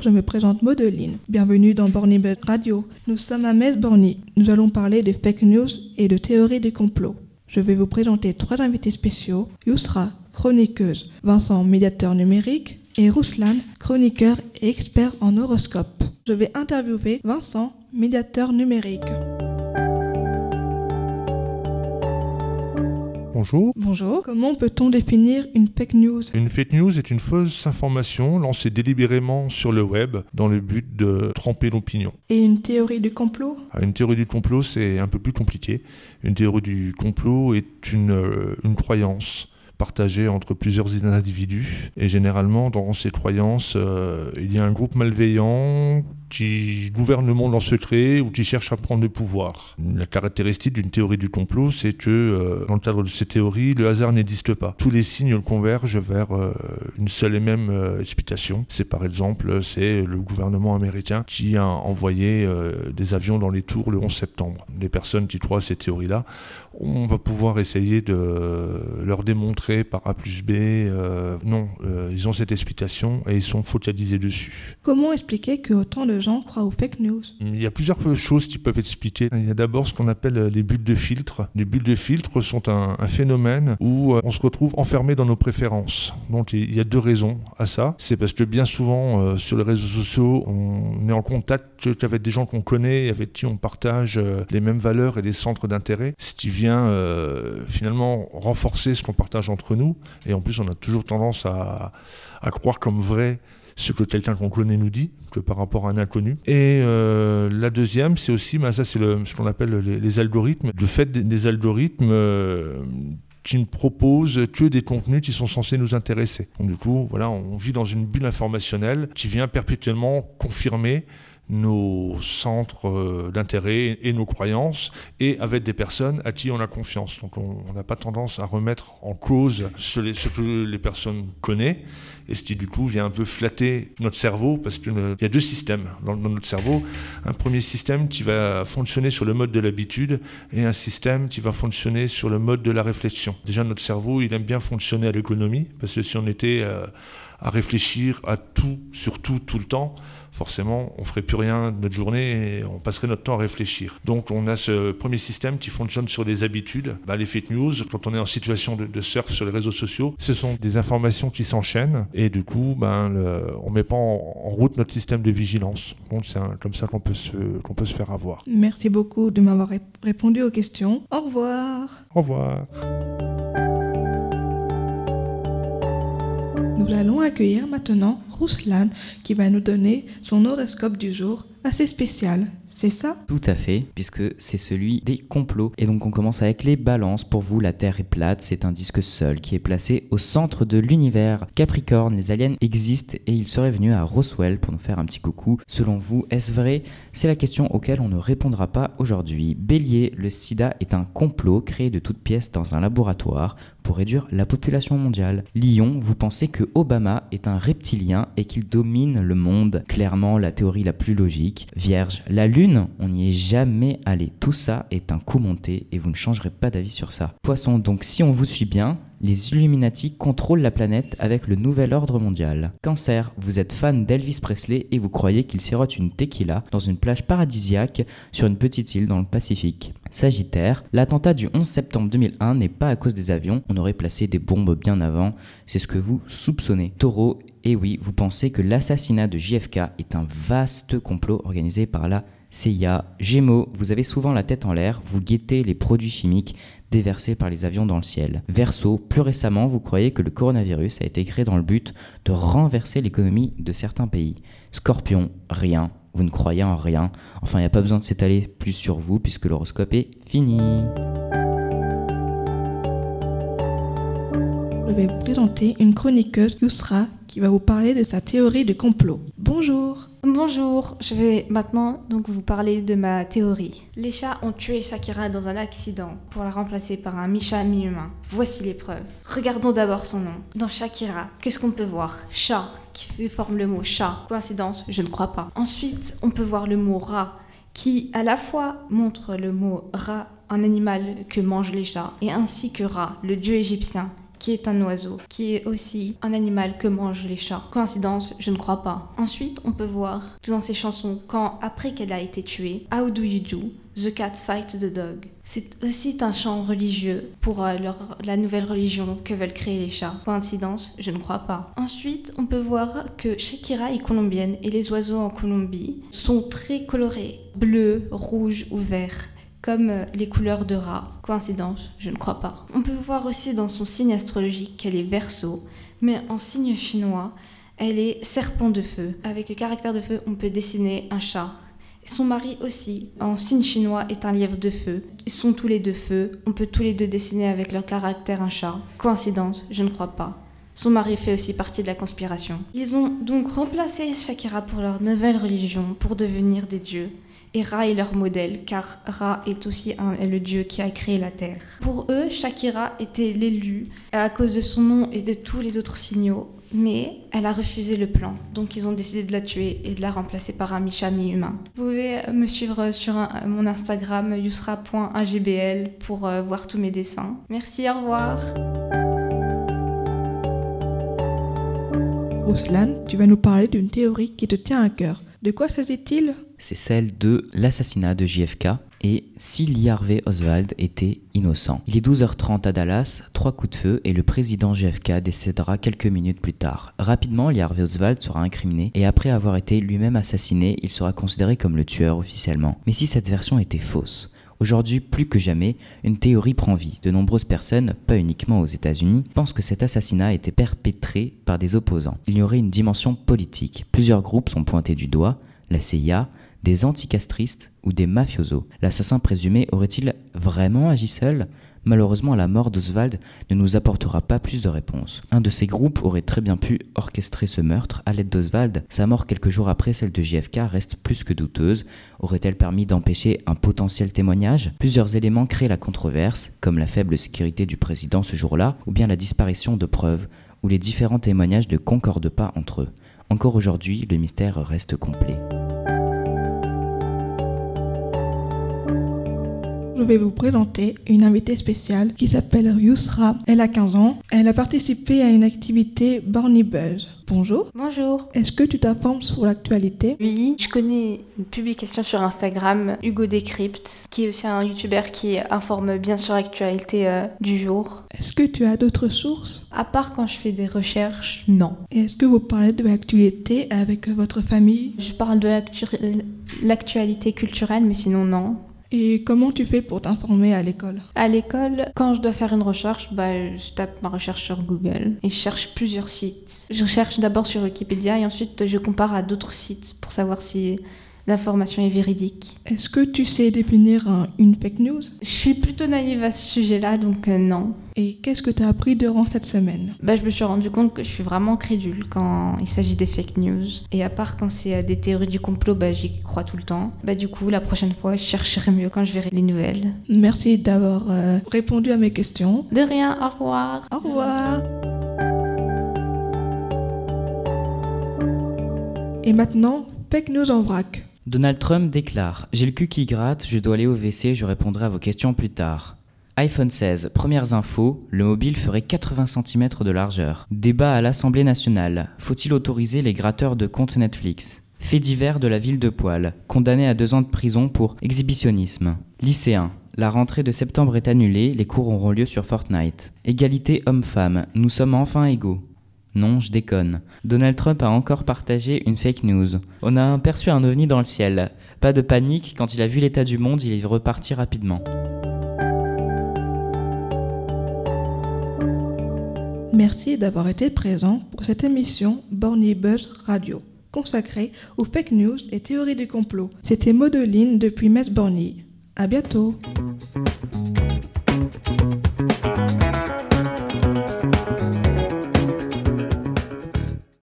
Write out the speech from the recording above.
Je me présente Modeline. Bienvenue dans Bornibet Radio. Nous sommes à Metz-Borny. Nous allons parler de fake news et de théories du complot. Je vais vous présenter trois invités spéciaux. Yousra, chroniqueuse, Vincent, médiateur numérique, et Ruslan, chroniqueur et expert en horoscope. Je vais interviewer Vincent, médiateur numérique. Bonjour. Bonjour. Comment peut-on définir une fake news? Une fake news est une fausse information lancée délibérément sur le web dans le but de tromper l'opinion. Et une théorie du complot? Ah, Une théorie du complot, c'est un peu plus compliqué. Une théorie du complot est une, euh, une croyance partagée entre plusieurs individus. Et généralement, dans ces croyances, euh, il y a un groupe malveillant qui gouverne le monde en secret ou qui cherche à prendre le pouvoir. La caractéristique d'une théorie du complot, c'est que euh, dans le cadre de ces théories, le hasard n'existe pas. Tous les signes convergent vers euh, une seule et même euh, explication. C'est par exemple, c'est le gouvernement américain qui a envoyé des avions dans les tours le 11 septembre. Les personnes qui croient à ces théories-là, on va pouvoir essayer de leur démontrer par A plus B, non, ils ont cette explication et ils sont focalisés dessus. Comment expliquer que autant de gens croient aux fake news Il y a plusieurs choses qui peuvent expliquer. Il y a d'abord ce qu'on appelle les bulles de filtre. Les bulles de filtre sont un, phénomène où euh, on se retrouve enfermé dans nos préférences. Donc il y a deux raisons à ça. C'est parce que bien souvent euh, sur les réseaux sociaux, on est en contact avec des gens qu'on connaît, avec qui on partage euh, les mêmes valeurs et des centres d'intérêt, ce qui vient euh, finalement renforcer ce qu'on partage entre nous. Et en plus, on a toujours tendance à croire comme vrai ce que quelqu'un qu'on connaît nous dit que par rapport à un inconnu. Et euh, la deuxième, c'est aussi, ben ça c'est ce qu'on appelle les, algorithmes. Le fait des, des algorithmes euh, qui ne proposent que des contenus qui sont censés nous intéresser. Donc du coup, voilà, on vit dans une bulle informationnelle qui vient perpétuellement confirmer nos centres euh, d'intérêt et nos croyances et avec des personnes à qui on a confiance. Donc on n'a pas tendance à remettre en cause ce, que les personnes connaissent et ce qui du coup vient un peu flatter notre cerveau parce qu'il y a deux systèmes dans, dans notre cerveau. Un premier système qui va fonctionner sur le mode de l'habitude et un système qui va fonctionner sur le mode de la réflexion. Déjà notre cerveau il aime bien fonctionner à l'économie parce que si on était euh, à réfléchir à tout, sur tout, tout le temps, forcément, on ferait plus rien de notre journée et on passerait notre temps à réfléchir. Donc, on a ce premier système qui fonctionne sur des habitudes. Bah, les fake news, quand on est en situation de, de surf sur les réseaux sociaux, ce sont des informations qui s'enchaînent et du coup, ben, on met pas en, en route notre système de vigilance. Donc, c'est comme ça qu'on peut, se, qu'on peut se faire avoir. Merci beaucoup de m'avoir ré- répondu aux questions. Au revoir. Au revoir. Nous allons accueillir maintenant Ruslan qui va nous donner son horoscope du jour assez spécial. C'est ça? Tout à fait, puisque c'est celui des complots. Et donc on commence avec les balances. Pour vous, la Terre est plate, c'est un disque seul qui est placé au centre de l'univers. Capricorne, les aliens existent et ils seraient venus à Roswell pour nous faire un petit coucou. Selon vous, est-ce vrai? C'est la question auquel on ne répondra pas aujourd'hui. Bélier, le sida est un complot créé de toutes pièces dans un laboratoire réduire la population mondiale. Lion, vous pensez que Obama est un reptilien et qu'il domine le monde. Clairement, la théorie la plus logique. Vierge, la Lune, on n'y est jamais allé. Tout ça est un coup monté et vous ne changerez pas d'avis sur ça. Poisson, donc si on vous suit bien, les Illuminati contrôlent la planète avec le nouvel ordre mondial. Cancer, vous êtes fan d'Elvis Presley et vous croyez qu'il sirote une tequila dans une plage paradisiaque sur une petite île dans le Pacifique. Sagittaire, l'attentat du 11 septembre 2001 n'est pas à cause des avions, on aurait placé des bombes bien avant, c'est ce que vous soupçonnez. Taureau, et oui, vous pensez que l'assassinat de JFK est un vaste complot organisé par la CIA. Gémeaux, vous avez souvent la tête en l'air, vous guettez les produits chimiques déversés par les avions dans le ciel. Verseau, plus récemment, vous croyez que le coronavirus a été créé dans le but de renverser l'économie de certains pays. Scorpion, rien. Vous ne croyez en rien. Enfin, il n'y a pas besoin de s'étaler plus sur vous puisque l'horoscope est fini. Je vais vous présenter une chroniqueuse, Yousra, qui va vous parler de sa théorie du complot. Bonjour Bonjour, je vais maintenant donc vous parler de ma théorie. Les chats ont tué Shakira dans un accident pour la remplacer par un mi-chat mi-humain. Voici les preuves. Regardons d'abord son nom. Dans Shakira, qu'est-ce qu'on peut voir? Chat, qui forme le mot chat. Coïncidence? Je ne crois pas. Ensuite, on peut voir le mot rat, qui à la fois montre le mot rat, un animal que mangent les chats, et ainsi que Ra, le dieu égyptien, qui est un oiseau, qui est aussi un animal que mangent les chats. Coïncidence, je ne crois pas. Ensuite, on peut voir dans ses chansons quand, après qu'elle a été tuée, How do you do? The cat fights the dog. C'est aussi un chant religieux pour euh, la nouvelle religion que veulent créer les chats. Coïncidence Je ne crois pas. Ensuite, on peut voir que Shakira est colombienne et les oiseaux en Colombie sont très colorés, bleu, rouge ou vert comme euh, les couleurs de rat. Coïncidence Je ne crois pas. On peut voir aussi dans son signe astrologique qu'elle est verso, mais en signe chinois, elle est serpent de feu. Avec le caractère de feu, on peut dessiner un chat. Son mari aussi, en signe chinois, est un lièvre de feu. Ils sont tous les deux feu. On peut tous les deux dessiner avec leur caractère un chat. Coïncidence Je ne crois pas. Son mari fait aussi partie de la conspiration. Ils ont donc remplacé Shakira pour leur nouvelle religion, pour devenir des dieux. Et Ra est leur modèle, car Ra est aussi le dieu qui a créé la terre. Pour eux, Shakira était l'élu à cause de son nom et de tous les autres signaux mais elle a refusé le plan. Donc ils ont décidé de la tuer et de la remplacer par un Misha mi-humain. Vous pouvez me suivre sur mon Instagram yusra.agbl pour euh, voir tous mes dessins. Merci, au revoir. Ruslan, tu vas nous parler d'une théorie qui te tient à cœur. De quoi s'agit-il? C'est celle de l'assassinat de JFK et si Lee Oswald était innocent. Il est 12h30 à Dallas, trois coups de feu et le président JFK décédera quelques minutes plus tard. Rapidement, Lee Oswald sera incriminé et après avoir été lui-même assassiné, il sera considéré comme le tueur officiellement. Mais si cette version était fausse Aujourd'hui, plus que jamais, une théorie prend vie. De nombreuses personnes, pas uniquement aux États-Unis, pensent que cet assassinat a été perpétré par des opposants. Il y aurait une dimension politique. Plusieurs groupes sont pointés du doigt, la CIA, des anticastristes ou des mafiosos. L'assassin présumé aurait-il vraiment agi seul? Malheureusement, la mort d'Oswald ne nous apportera pas plus de réponses. Un de ces groupes aurait très bien pu orchestrer ce meurtre à l'aide d'Oswald. Sa mort quelques jours après celle de JFK reste plus que douteuse. Aurait-elle permis d'empêcher un potentiel témoignage? Plusieurs éléments créent la controverse, comme la faible sécurité du président ce jour-là, ou bien la disparition de preuves, où les différents témoignages ne concordent pas entre eux. Encore aujourd'hui, le mystère reste complet. Je vais vous présenter une invitée spéciale qui s'appelle Yusra. Elle a 15 ans. Elle a participé à une activité Barney Buzz. Bonjour. Bonjour. Est-ce que tu t'informes sur l'actualité? Oui, je connais une publication sur Instagram, Hugo Decrypt, qui est aussi un youtubeur qui informe bien sur l'actualité euh, du jour. Est-ce que tu as d'autres sources? À part quand je fais des recherches, non. Et est-ce que vous parlez de l'actualité avec votre famille? Je parle de l'actualité culturelle, mais sinon non. Et comment tu fais pour t'informer à l'école? À l'école, quand je dois faire une recherche, bah, je tape ma recherche sur Google et je cherche plusieurs sites. Je cherche d'abord sur Wikipédia et ensuite je compare à d'autres sites pour savoir si l'information est véridique. Est-ce que tu sais définir une fake news? Je suis plutôt naïve à ce sujet-là, donc euh, non. Et qu'est-ce que tu as appris durant cette semaine? Bah, Je me suis rendu compte que je suis vraiment crédule quand il s'agit des fake news. Et à part quand c'est euh, des théories du complot, bah, j'y crois tout le temps. Bah, du coup, la prochaine fois, je chercherai mieux quand je verrai les nouvelles. Merci d'avoir euh, répondu à mes questions. De rien, au revoir. Au revoir. Et maintenant, fake news en vrac. Donald Trump déclare J'ai le cul qui gratte, je dois aller au WC, je répondrai à vos questions plus tard. iPhone 16, premières infos, le mobile ferait 80 cm de largeur. Débat à l'Assemblée nationale, faut-il autoriser les gratteurs de comptes Netflix? Fait divers de la ville de Poil, condamné à deux ans de prison pour exhibitionnisme. Lycéen, la rentrée de septembre est annulée, les cours auront lieu sur Fortnite. Égalité homme-femme, nous sommes enfin égaux. Non, je déconne. Donald Trump a encore partagé une fake news. On a aperçu un ovni dans le ciel. Pas de panique, quand il a vu l'état du monde, il est reparti rapidement. Merci d'avoir été présent pour cette émission Borny Buzz Radio, consacrée aux fake news et théories du complot. C'était Modeline depuis Metz Borny. À bientôt!